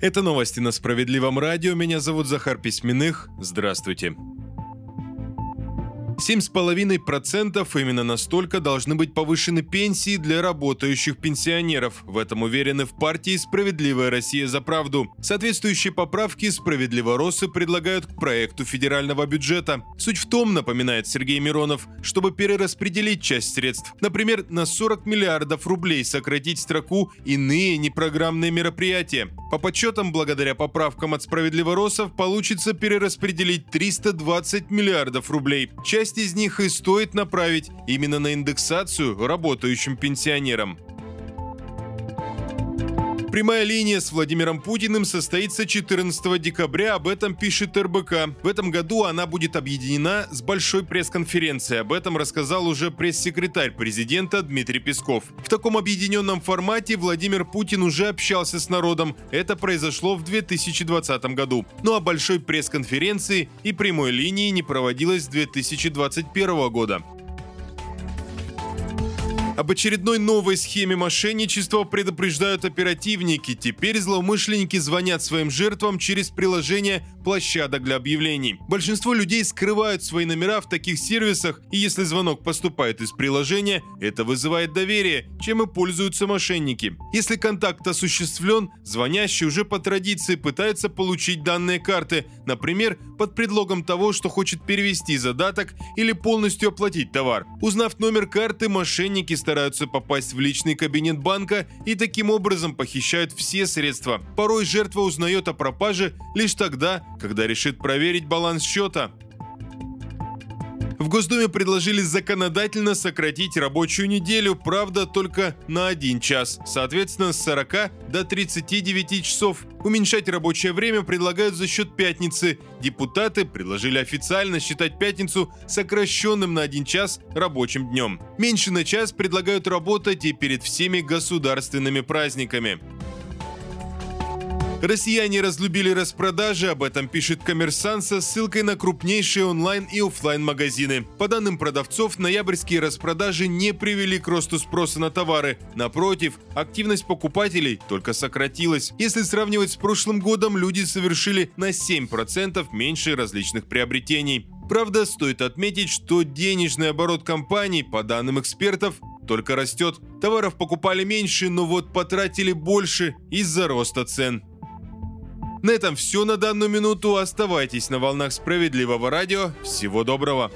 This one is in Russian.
Это новости на Справедливом радио. Меня зовут Захар Письменных. Здравствуйте. 7,5% именно настолько должны быть повышены пенсии для работающих пенсионеров. В этом уверены в партии «Справедливая Россия за правду». Соответствующие поправки «Справедливоросы» предлагают к проекту федерального бюджета. Суть в том, напоминает Сергей Миронов, чтобы перераспределить часть средств. Например, на 40 миллиардов рублей сократить строку «Иные непрограммные мероприятия». По подсчетам, благодаря поправкам от «Справедливоросов» получится перераспределить 320 миллиардов рублей. Часть из них и стоит направить именно на индексацию работающим пенсионерам. Прямая линия с Владимиром Путиным состоится 14 декабря, об этом пишет РБК. В этом году она будет объединена с большой пресс-конференцией. Об этом рассказал уже пресс-секретарь президента Дмитрий Песков. В таком объединенном формате Владимир Путин уже общался с народом. Это произошло в 2020 году. Ну а большой пресс-конференции и прямой линии не проводилось с 2021 года. Об очередной новой схеме мошенничества предупреждают оперативники. Теперь злоумышленники звонят своим жертвам через приложение площадок для объявлений. Большинство людей скрывают свои номера в таких сервисах, и если звонок поступает из приложения, это вызывает доверие, чем и пользуются мошенники. Если контакт осуществлен, звонящий уже по традиции пытается получить данные карты, например, под предлогом того, что хочет перевести задаток или полностью оплатить товар. Узнав номер карты, мошенники стараются попасть в личный кабинет банка и таким образом похищают все средства. Порой жертва узнает о пропаже лишь тогда, когда решит проверить баланс счета. В Госдуме предложили законодательно сократить рабочую неделю, правда, только на один час, соответственно, с 40 до 39 часов. Уменьшать рабочее время предлагают за счет пятницы. Депутаты предложили официально считать пятницу сокращенным на один час рабочим днем. Меньше на час предлагают работать и перед всеми государственными праздниками. Россияне разлюбили распродажи, об этом пишет коммерсант со ссылкой на крупнейшие онлайн и офлайн магазины. По данным продавцов, ноябрьские распродажи не привели к росту спроса на товары. Напротив, активность покупателей только сократилась. Если сравнивать с прошлым годом, люди совершили на 7% меньше различных приобретений. Правда, стоит отметить, что денежный оборот компаний, по данным экспертов, только растет. Товаров покупали меньше, но вот потратили больше из-за роста цен. На этом все на данную минуту. Оставайтесь на волнах справедливого радио. Всего доброго.